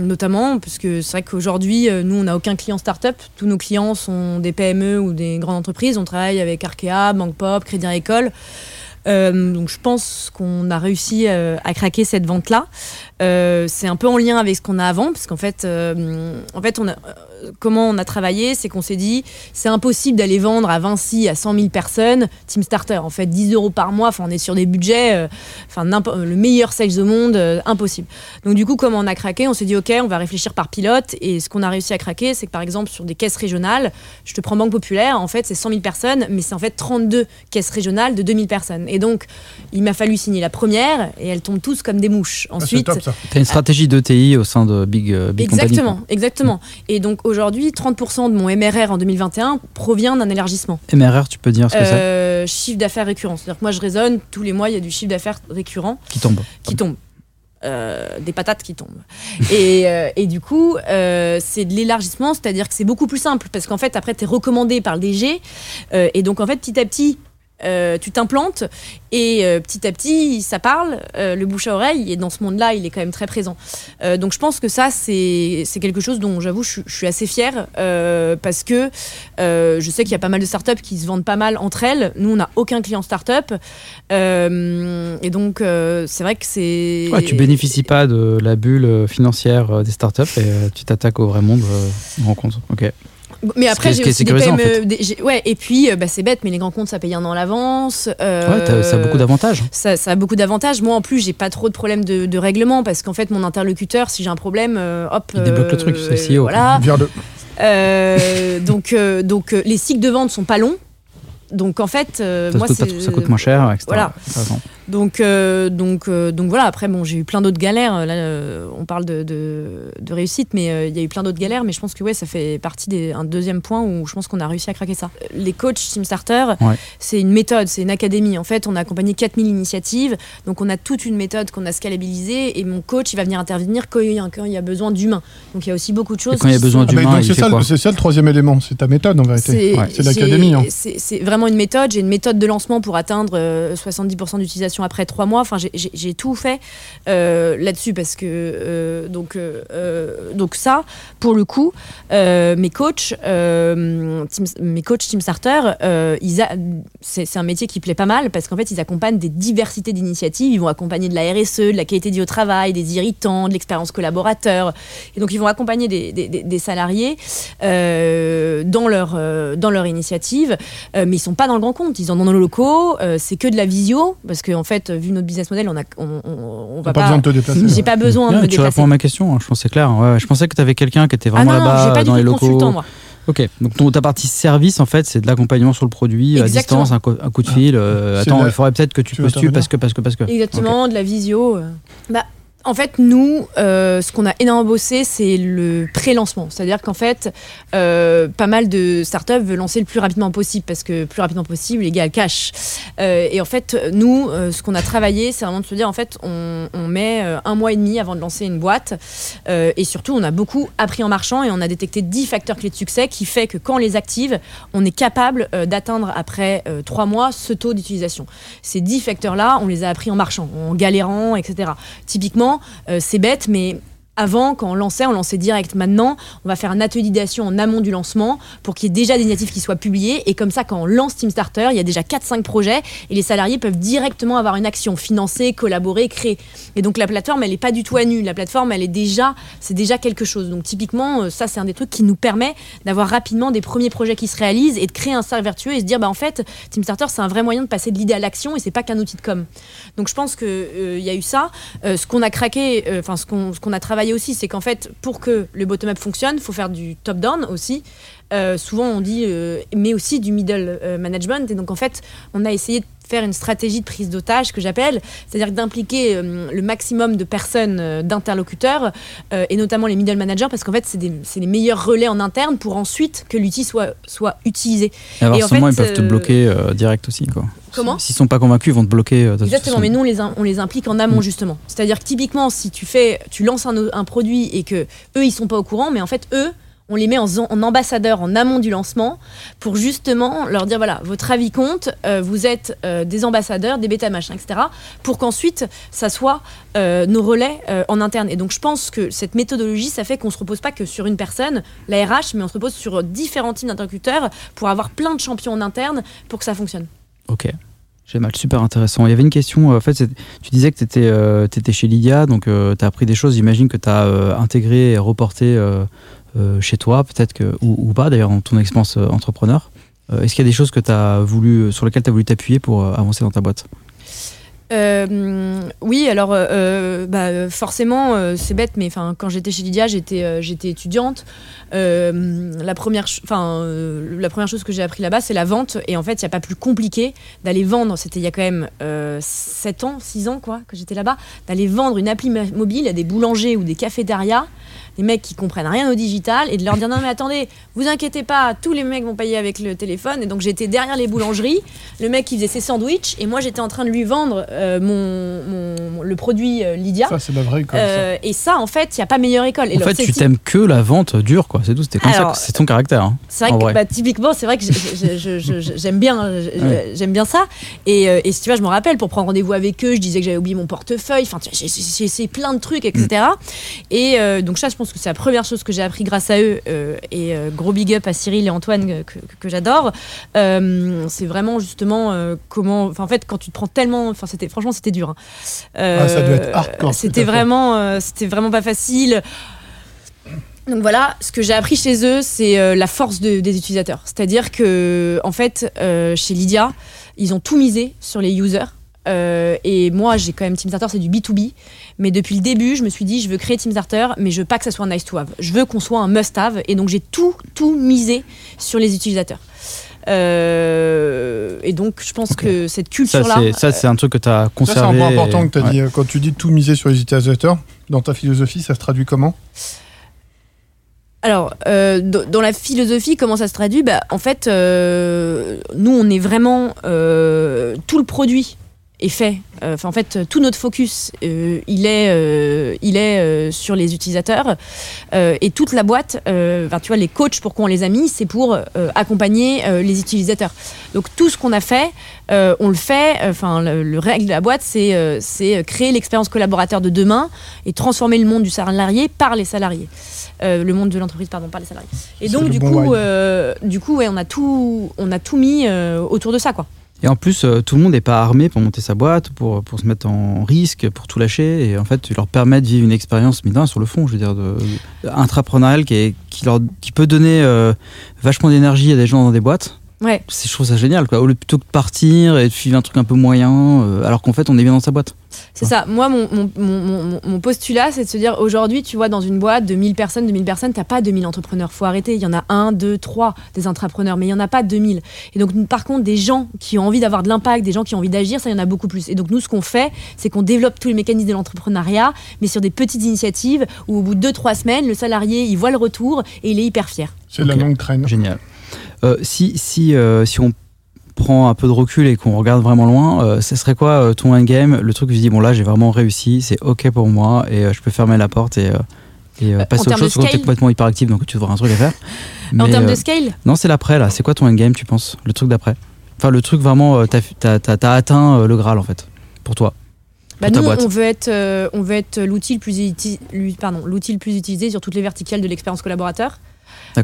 Speaker 1: notamment parce que c'est vrai qu'aujourd'hui, euh, nous, on n'a aucun client start-up. Tous nos clients sont des PME ou des grandes entreprises. On travaille avec Arkea, Banque Pop, Crédit Agricole. Euh, donc je pense qu'on a réussi euh, à craquer cette vente-là. Euh, c'est un peu en lien avec ce qu'on a avant, parce qu'en fait, euh, en fait, on a, euh, comment on a travaillé, c'est qu'on s'est dit, c'est impossible d'aller vendre à Vinci à 100 000 personnes, Team Starter. En fait, 10 euros par mois, enfin, on est sur des budgets, euh, enfin, le meilleur sales au monde, euh, impossible. Donc du coup, comme on a craqué, on s'est dit, ok, on va réfléchir par pilote. Et ce qu'on a réussi à craquer, c'est que par exemple, sur des caisses régionales, je te prends Banque Populaire, en fait, c'est 100 000 personnes, mais c'est en fait 32 caisses régionales de 2000 personnes. Et donc, il m'a fallu signer la première, et elles tombent tous comme des mouches.
Speaker 3: Ah,
Speaker 1: Ensuite,
Speaker 3: ça.
Speaker 2: T'as une stratégie d'ETI au sein de Big, euh, Big
Speaker 1: Exactement, exactement. Et donc aujourd'hui, 30% de mon MRR en 2021 provient d'un élargissement.
Speaker 2: MRR, tu peux dire ce que
Speaker 1: Euh, chiffre d'affaires récurrent. C'est-à-dire que moi, je raisonne, tous les mois, il y a du chiffre d'affaires récurrent
Speaker 2: c'est Qui tombe.
Speaker 1: qui tombe. Euh, des patates qui tombent. et, euh, et du coup, euh, c'est de l'élargissement, c'est-à-dire que c'est beaucoup plus simple parce qu'en fait, après, tu es recommandé par le DG. euh, et donc, en fait, petit à petit, euh, tu t'implantes et euh, petit à petit ça parle, euh, le bouche à oreille et dans ce monde-là il est quand même très présent. Donc je pense que ça c'est quelque chose dont j'avoue je, je suis assez fière parce que je sais qu'il y a pas mal de startups qui se vendent pas mal entre elles. Nous on n'a aucun client startup et donc c'est vrai que c'est.
Speaker 2: Ouais, tu bénéficies pas de la bulle financière des startups et tu t'attaques au vrai monde euh, rencontre. Ok.
Speaker 1: Mais après, j'ai aussi des
Speaker 2: en
Speaker 1: j'ai- ouais, et puis, euh, bah, c'est bête, mais les grands comptes, ça paye un an à l'avance. euh,
Speaker 2: Ouais, ça a beaucoup d'avantages.
Speaker 1: ça, ça a beaucoup d'avantages. Moi, en plus, j'ai pas trop de problèmes de, de règlement parce qu'en fait, mon interlocuteur, si j'ai un problème, euh, hop.
Speaker 2: Il débloque le truc, c'est le CEO,
Speaker 1: Voilà. Donc, donc les cycles de vente sont pas longs. Donc, en fait, euh,
Speaker 2: Ça,
Speaker 1: moi,
Speaker 2: coûte pas ça coûte moins cher, etc.
Speaker 1: Voilà. Donc, euh, donc, euh, donc voilà. Après, bon, j'ai eu plein d'autres galères. Là, euh, on parle de, de, de réussite, mais euh, il y a eu plein d'autres galères. Mais je pense que ouais, ça fait partie des un deuxième point où je pense qu'on a réussi à craquer ça. Les coachs Team Starter,
Speaker 2: Ouais.
Speaker 1: c'est une méthode, c'est une académie. En fait, on a accompagné 4000 initiatives, donc on a toute une méthode qu'on a scalabilisée. Et mon coach, il va venir intervenir quand il y a, quand il y a besoin d'humain. Donc il y a aussi beaucoup de choses.
Speaker 2: Et quand il y a besoin
Speaker 3: Ah, mais
Speaker 2: D'humain,
Speaker 3: donc
Speaker 2: il
Speaker 3: c'est ça, le troisième élément, c'est ta méthode en vérité.
Speaker 2: Ouais.
Speaker 3: C'est l'académie, hein.
Speaker 1: C'est c'est vraiment une méthode. J'ai une méthode de lancement pour atteindre euh, 70% d'utilisation après trois mois. Enfin, j'ai- tout fait euh, là-dessus parce que euh, donc euh, donc ça, pour le coup, mes coachs, team- mes coachs Team Starter, c'est un métier qui plaît pas mal parce qu'en fait, ils accompagnent des diversités d'initiatives. Ils vont accompagner de la RSE, de la qualité de au travail, des irritants, de l'expérience collaborateur. Et donc, ils vont accompagner des, salariés dans, leur, dans leur initiative, mais ils sont pas dans le grand compte. Ils en ont dans nos locaux, c'est que de la visio, parce qu'en fait, vu notre business model, on, a, on, on, on va
Speaker 3: T'as pas besoin de te déplacer.
Speaker 1: J'ai
Speaker 3: ouais.
Speaker 1: pas besoin de me
Speaker 2: tu
Speaker 1: déplacer.
Speaker 2: réponds à ma question, hein, je c'est clair. Ouais, je pensais que tu avais quelqu'un qui était
Speaker 1: Ah
Speaker 2: vraiment
Speaker 1: non,
Speaker 2: là-bas dans les locaux.
Speaker 1: consultant, moi.
Speaker 2: Ok, donc ton- ta partie service, en fait, c'est de l'accompagnement sur le produit, à
Speaker 1: Exactement.
Speaker 2: distance, un, co- un coup de fil. euh, attends, il faudrait peut-être que tu,
Speaker 3: Tu
Speaker 2: postules parce que, parce que, parce que.
Speaker 1: Exactement, de la visio. euh. Bah, en fait, nous, euh, ce qu'on a énormément bossé, c'est le pré-lancement. C'est-à-dire qu'en fait, euh, pas mal de startups veulent lancer le plus rapidement possible parce que plus rapidement possible égale cash. Euh, et en fait, nous, ce qu'on a travaillé, c'est vraiment de se dire, en fait, on, met un mois et demi avant de lancer une boîte. Et surtout, on a beaucoup appris en marchant et on a détecté 10 facteurs clés de succès qui fait que quand on les active, on est capable d'atteindre après trois mois ce taux d'utilisation. Ces 10 facteurs-là, on les a appris en marchant, en galérant, etc. Typiquement, euh, c'est bête, mais avant, quand on lançait, on lançait direct. Maintenant, on va faire un atelier d'idéation en amont du lancement pour qu'il y ait déjà des initiatives qui soient publiées. Et comme ça, quand on lance Team Starter, il y a déjà 4-5 projets et les salariés peuvent directement avoir une action, financer, collaborer, créer. Et donc la plateforme, elle n'est pas du tout à nu. La plateforme, elle est déjà, c'est déjà quelque chose. Donc typiquement, euh, ça, c'est un des trucs qui nous permet d'avoir rapidement des premiers projets qui se réalisent et de créer un cercle vertueux et se dire, bah en fait, Team Starter, c'est un vrai moyen de passer de l'idée à l'action et c'est pas qu'un outil de com. Donc je pense qu'il il y a eu ça. Euh, ce qu'on a craqué, euh, enfin qu'on ce qu'on a travaillé aussi, c'est qu'en fait, pour que le bottom-up fonctionne, il faut faire du top-down aussi. Euh, souvent, on dit, euh, mais aussi du middle euh, management. Et donc, en fait, on a essayé de faire une stratégie de prise d'otage que j'appelle, c'est-à-dire d'impliquer euh, le maximum de personnes, euh, d'interlocuteurs, euh, et notamment les middle managers, parce qu'en fait, c'est les meilleurs relais en interne pour ensuite que l'outil soit, soit utilisé.
Speaker 2: Et
Speaker 1: Et en
Speaker 2: inversement,
Speaker 1: fait,
Speaker 2: ils peuvent te bloquer direct aussi. Quoi.
Speaker 1: Comment
Speaker 2: S'ils sont pas convaincus, ils vont te bloquer.
Speaker 1: Exactement, mais nous on les, on les implique en amont
Speaker 2: Mm.
Speaker 1: justement. C'est-à-dire que typiquement, si tu fais, tu lances un, un produit et que eux ils sont pas au courant, mais en fait eux on les met en, en ambassadeur en amont du lancement pour justement leur dire voilà votre avis compte, euh, vous êtes euh, des ambassadeurs, des bêta machins, etc. Pour qu'ensuite ça soit euh, nos relais euh, en interne. Et donc je pense que cette méthodologie ça fait qu'on se repose pas que sur une personne, la RH, mais on se repose sur différents types d'interlocuteurs pour avoir plein de champions en interne pour que ça fonctionne.
Speaker 2: Ok. J'ai mal, super intéressant. Il y avait une question, euh, en fait, tu disais que tu étais, chez Lydia, donc tu as appris des choses, j'imagine que tu as intégré et reporté euh, euh, chez toi, peut-être que, ou, pas d'ailleurs, dans ton expérience euh, entrepreneur. Euh, Est-ce qu'il y a des choses que as voulu, sur lesquelles tu as voulu t'appuyer pour euh, avancer dans ta boîte?
Speaker 1: Euh, oui, alors euh, euh, bah, euh, forcément, euh, c'est bête, mais quand j'étais chez Lydia, j'étais euh, j'étais étudiante. Euh, la, première, euh, la première chose que j'ai appris là-bas, c'est la vente. Et en fait, il n'y a pas plus compliqué d'aller vendre. C'était il y a quand même euh, 7 ans, 6 ans, quoi, que j'étais là-bas. D'aller vendre une appli mobile à des boulangers ou des cafétérias. Des mecs qui comprennent rien au digital et de leur dire non mais attendez, vous inquiétez pas, tous les mecs vont payer avec le téléphone. Et donc j'étais derrière les boulangeries, le mec qui faisait ses sandwichs et moi j'étais en train de lui vendre euh, mon, mon- le produit euh, Lydia.
Speaker 3: Ça, c'est la vraie école. ça.
Speaker 1: Et ça, en fait, il n'y a pas meilleure école. Et
Speaker 2: En fait, tu t'aimes que la vente dure, quoi. C'est tout. C'était comme
Speaker 1: Alors,
Speaker 2: ça. C'est ton caractère. hein.
Speaker 1: C'est vrai que
Speaker 2: vrai.
Speaker 1: bah, typiquement, c'est vrai que j'aime bien, j'aime bien ça. Et, euh, et si tu vois, je me rappelle pour prendre rendez-vous avec eux, je disais que j'avais oublié mon portefeuille. Enfin, j'ai- essayé plein de trucs, etc. Et euh, donc ça, je pense que c'est la première chose que j'ai appris grâce à eux. euh, et euh, gros big up à Cyril et Antoine que, que- que j'adore. Euh, c'est vraiment justement comment, enfin en fait, quand tu te prends tellement, enfin c'était franchement c'était dur. hein.
Speaker 3: Ah, ça doit être hardcore,
Speaker 1: C'était vraiment, c'était vraiment pas facile. Donc voilà, ce que j'ai appris chez eux, c'est la force de- des utilisateurs. C'est-à-dire que, en fait, euh, chez Lydia, ils ont tout misé sur les users. Euh, et moi, j'ai quand même Team Starter, c'est du B2B. Mais depuis le début, je me suis dit, je veux créer Team Starter, mais je veux pas que ça soit un nice to have. Je veux qu'on soit un must have. Et donc, j'ai tout, tout misé sur les utilisateurs. Euh, et donc, je pense que cette culture-là.
Speaker 2: ça, c'est un truc que tu as conservé.
Speaker 3: c'est un point important
Speaker 2: et-
Speaker 3: que tu as
Speaker 2: ouais.
Speaker 3: dit. Quand tu dis tout miser sur les utilisateurs, dans ta philosophie, ça se traduit comment?
Speaker 1: Alors, euh, dans la philosophie, comment ça se traduit? Bah, En fait, euh, nous, on est vraiment. euh, tout le produit est fait. Euh, Enfin, en fait, tout notre focus, euh, il est, euh, il est euh, sur les utilisateurs. Et toute la boîte, enfin, tu vois, les coachs, pourquoi on les a mis C'est pour accompagner les utilisateurs. Donc, tout ce qu'on a fait, on le fait. Enfin, le, le règle de la boîte, c'est c'est créer l'expérience collaborateur de demain et transformer le monde du salarié par les salariés. Le monde de l'entreprise, pardon, par les salariés. Et donc, du
Speaker 3: bon
Speaker 1: coup, du coup, ouais, on a tout, on a tout mis autour de ça, quoi.
Speaker 2: Et en plus, euh, tout le monde n'est pas armé pour monter sa boîte, pour, pour se mettre en risque, pour tout lâcher. Et en fait, tu leur permets de vivre une expérience, mais sur le fond, je veux dire, de, intrapreneuriale qui, qui peut donner euh, vachement d'énergie à des gens dans des boîtes.
Speaker 1: Ouais.
Speaker 2: C'est, je trouve ça génial, quoi. Au lieu plutôt que de partir et de suivre un truc un peu moyen, euh, alors qu'en fait, on est bien dans sa boîte.
Speaker 1: C'est ça. Moi, mon, mon, mon, mon- mon postulat, c'est de se dire aujourd'hui, tu vois, dans une boîte de 1000 personnes, 2000 personnes, t'as pas 2000 entrepreneurs. Faut arrêter. Il y en a un, deux, trois des intrapreneurs, mais il y en a pas 2000. Et donc, par contre, des gens qui ont envie d'avoir de l'impact, des gens qui ont envie d'agir, ça, il y en a beaucoup plus. Et donc, nous, ce qu'on fait, c'est qu'on développe tous les mécanismes de l'entrepreneuriat, mais sur des petites initiatives où, au bout de deux, trois semaines, le salarié, il voit le retour et il est hyper fier.
Speaker 3: C'est de la longue traîne.
Speaker 2: Génial. Euh, si, si, euh, si on prend un peu de recul et qu'on regarde vraiment loin, euh, ce serait quoi euh, ton endgame? Le truc où tu dis, bon là j'ai vraiment réussi, c'est ok pour moi et euh, je peux fermer la porte et, euh, et euh,
Speaker 1: Euh,
Speaker 2: passer
Speaker 1: en
Speaker 2: à autre
Speaker 1: termes
Speaker 2: chose que t'es complètement hyperactif donc tu devras un truc à faire.
Speaker 1: en
Speaker 2: Mais,
Speaker 1: termes
Speaker 2: euh,
Speaker 1: de scale,
Speaker 2: Non, c'est l'après là. C'est quoi ton endgame, tu penses? Le truc d'après Enfin, le truc vraiment, euh, t'as t'as atteint euh, le Graal en fait, pour toi.
Speaker 1: Bah, nous, on veut être, euh, on veut être l'outil le plus, pardon, l'outil le plus utilisé sur toutes les verticales de l'expérience collaborateur.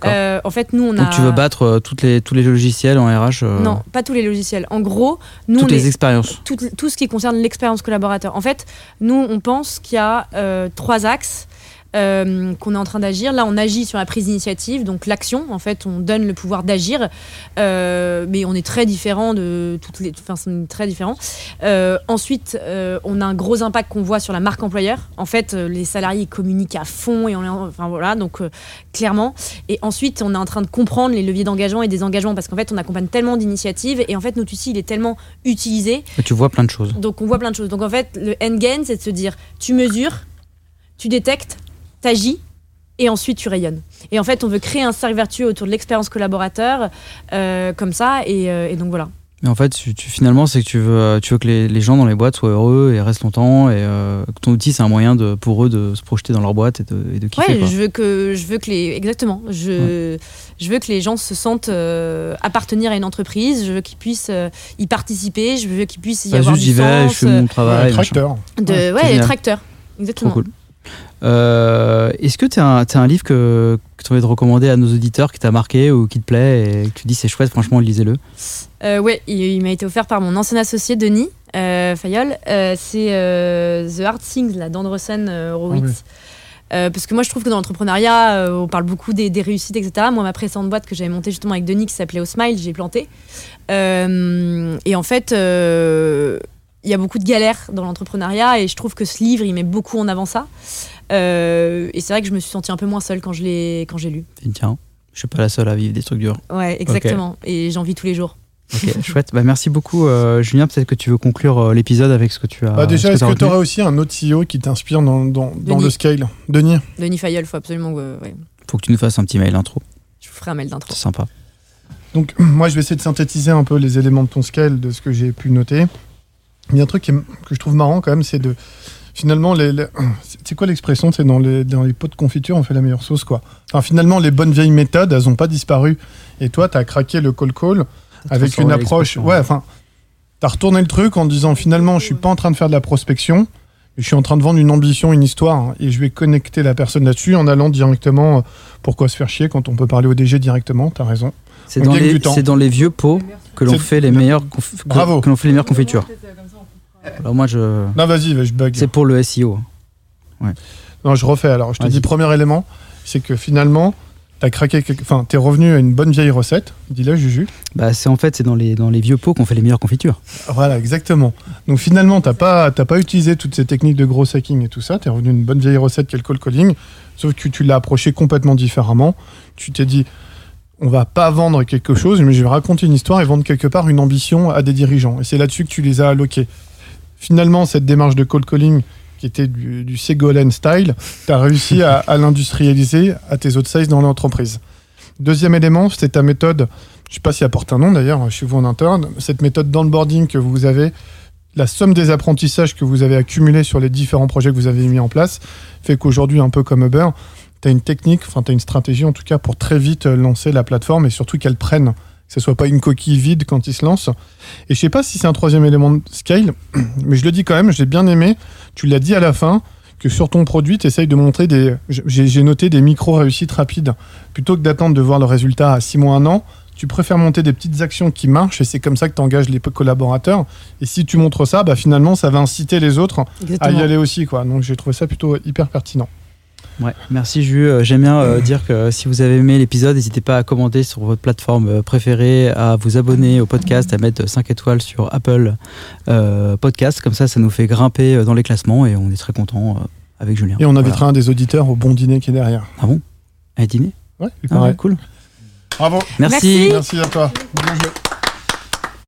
Speaker 1: Euh, en fait, nous, on a.
Speaker 2: Donc tu veux battre euh, toutes les, tous les logiciels en RH euh,
Speaker 1: Non, pas tous les logiciels. En gros, nous,
Speaker 2: Toutes
Speaker 1: on
Speaker 2: les
Speaker 1: est-
Speaker 2: expériences.
Speaker 1: tout, tout ce qui concerne l'expérience collaborateur. En fait, nous, on pense qu'il y a euh, trois axes. Euh, qu'on est en train d'agir. Là, on agit sur la prise d'initiative, donc l'action. En fait, on donne le pouvoir d'agir, euh, mais on est très différent de toutes les. Enfin, c'est très différent. Euh, ensuite, on a un gros impact qu'on voit sur la marque employeur. En fait, les salariés communiquent à fond et on, enfin voilà, donc clairement. Et ensuite, on est en train de comprendre les leviers d'engagement et des engagements parce qu'en fait, on accompagne tellement d'initiatives et en fait, notre outil il est tellement utilisé
Speaker 2: Et tu vois plein de choses.
Speaker 1: donc on voit plein de choses. Donc en fait, le endgame, c'est de se dire, tu mesures, tu détectes, t'agis, et ensuite tu rayonnes. Et en fait, on veut créer un cercle vertueux autour de l'expérience collaborateur, euh, comme ça, et, euh, et donc voilà.
Speaker 2: Mais en fait, tu, tu- finalement, c'est que tu veux, euh, tu veux que les, les gens dans les boîtes soient heureux et restent longtemps. Et euh, que ton outil, c'est un moyen de, pour eux de se projeter dans leur boîte et de, et de kiffer.
Speaker 1: Ouais,
Speaker 2: quoi.
Speaker 1: je veux que je veux que les exactement. Je je veux que les gens se sentent euh, appartenir à une entreprise. Je veux qu'ils puissent euh, y participer. Je veux qu'ils puissent y
Speaker 2: Pas
Speaker 1: avoir
Speaker 2: juste
Speaker 1: du
Speaker 2: j'y vais, je fais mon travail.
Speaker 3: Tracteur.
Speaker 1: de
Speaker 2: Ouais,
Speaker 1: ouais, les
Speaker 2: génial.
Speaker 1: tracteurs.
Speaker 2: Trop
Speaker 1: Exactement.
Speaker 2: cool. Euh, Est-ce que tu as, un- livre que, que tu envie de recommander à nos auditeurs qui t'a marqué ou qui te plaît et que tu dis c'est chouette, franchement, lisez-le
Speaker 1: Euh, ouais, il, il m'a été offert par mon ancien associé Denis euh, Fayol. Euh, c'est euh, The Hard Things, d'Andresen euh, Horowitz.
Speaker 3: Ah oui.
Speaker 1: Euh, parce que moi, je trouve que dans l'entrepreneuriat, euh, on parle beaucoup des, des réussites, etc. Moi, ma précédente boîte que j'avais montée justement avec Denis, qui s'appelait Au Smile, j'ai planté. Euh, et en fait, euh, il y a beaucoup de galères dans l'entrepreneuriat et je trouve que ce livre, il met beaucoup en avant ça. Euh, et c'est vrai que je me suis sentie un peu moins seule quand je l'ai quand j'ai lu.
Speaker 2: Et tiens, je suis pas la seule à vivre des trucs durs.
Speaker 1: Ouais, exactement. Et j'en vis tous les jours.
Speaker 2: Ok, chouette. Bah, merci beaucoup, euh, Julien. Peut-être que tu veux conclure euh, l'épisode avec ce que tu as.
Speaker 3: Bah, déjà,
Speaker 2: ce
Speaker 3: est-ce que tu aurais aussi un autre CEO qui t'inspire dans, dans, le scale? Denis?
Speaker 1: Denis Fayol, faut absolument ouais,
Speaker 2: Faut que tu nous fasses un petit mail intro.
Speaker 1: je vous ferai un mail d'intro.
Speaker 2: C'est sympa.
Speaker 3: Donc, moi, je vais essayer de synthétiser un peu les éléments de ton scale, de ce que j'ai pu noter. Il y a un truc que je trouve marrant quand même, c'est de. Finalement, les, les- c'est quoi l'expression C'est dans les, dans les pots de confiture, on fait la meilleure sauce, quoi. Enfin, finalement, les bonnes vieilles méthodes, elles n'ont pas disparu. Et toi, tu as craqué le call-call avec une approche. Ouais, enfin, tu as retourné le truc en disant finalement, je suis pas en train de faire de la prospection, mais je suis en train de vendre une ambition, une histoire, hein, et je vais connecter la personne là-dessus en allant directement. euh, Pourquoi se faire chier quand on peut parler au DG directement Tu as raison.
Speaker 2: C'est dans, les, dans vieux pots que l'on fait les meilleures conf- que-
Speaker 3: Bravo.
Speaker 2: que l'on fait les meilleures confitures. Alors moi je
Speaker 3: Non, vas-y, vas- je bug.
Speaker 2: c'est pour le SEO.
Speaker 3: Non, je refais alors. Je te dis, premier élément, c'est que finalement, tu as craqué. quelque- Enfin, tu es revenu à une bonne vieille recette. Dis-le, Juju.
Speaker 2: Bah c'est en fait c'est dans les dans les vieux pots qu'on fait les meilleures confitures.
Speaker 3: Voilà, exactement. Donc finalement, tu n'as pas, t'as pas utilisé toutes ces techniques de gros hacking et tout ça. Tu es revenu à une bonne vieille recette qui est le call calling. Sauf que tu l'as approché complètement différemment. Tu t'es dit, on va pas vendre quelque chose, mais je vais raconter une histoire et vendre quelque part une ambition à des dirigeants. Et c'est là-dessus que tu les as alloqués. Finalement, cette démarche de call calling qui était du, Ségolène style, tu as réussi à, l'industrialiser à tes autres size dans l'entreprise. Deuxième élément, c'est ta méthode, je sais pas si elle porte un nom d'ailleurs chez vous en interne, cette méthode d'onboarding que vous avez, la somme des apprentissages que vous avez accumulés sur les différents projets que vous avez mis en place, fait qu'aujourd'hui, un peu comme Uber, tu as une technique, enfin tu as une stratégie en tout cas pour très vite euh, lancer la plateforme et surtout qu'elle prenne, ce soit pas une coquille vide quand il se lance. Et je sais pas si c'est un troisième élément de scale, mais je le dis quand même, j'ai bien aimé, tu l'as dit à la fin, que sur ton produit, tu essayes de montrer des. J'ai noté des micro-réussites rapides. Plutôt que d'attendre de voir le résultat à 6 mois, un an, tu préfères monter des petites actions qui marchent et c'est comme ça que tu engages les collaborateurs. Et si tu montres ça, bah, finalement, ça va inciter les autres à y aller aussi. Quoi. Donc j'ai trouvé ça plutôt hyper pertinent.
Speaker 2: Ouais, merci Jus. Euh, J'aime bien euh, dire que si vous avez aimé l'épisode, n'hésitez pas à commenter sur votre plateforme euh, préférée, à vous abonner au podcast, à mettre 5 étoiles sur Apple euh, Podcast. Comme ça, ça nous fait grimper euh, dans les classements et on est très content euh, avec Julien.
Speaker 3: Et on invitera un des auditeurs au bon dîner qui est derrière.
Speaker 2: Voilà. À dîner?
Speaker 3: Ouais, il
Speaker 2: Ah
Speaker 3: paraît.
Speaker 2: cool.
Speaker 3: Bravo.
Speaker 2: Merci.
Speaker 1: Merci.
Speaker 3: Merci à toi. Bien joué.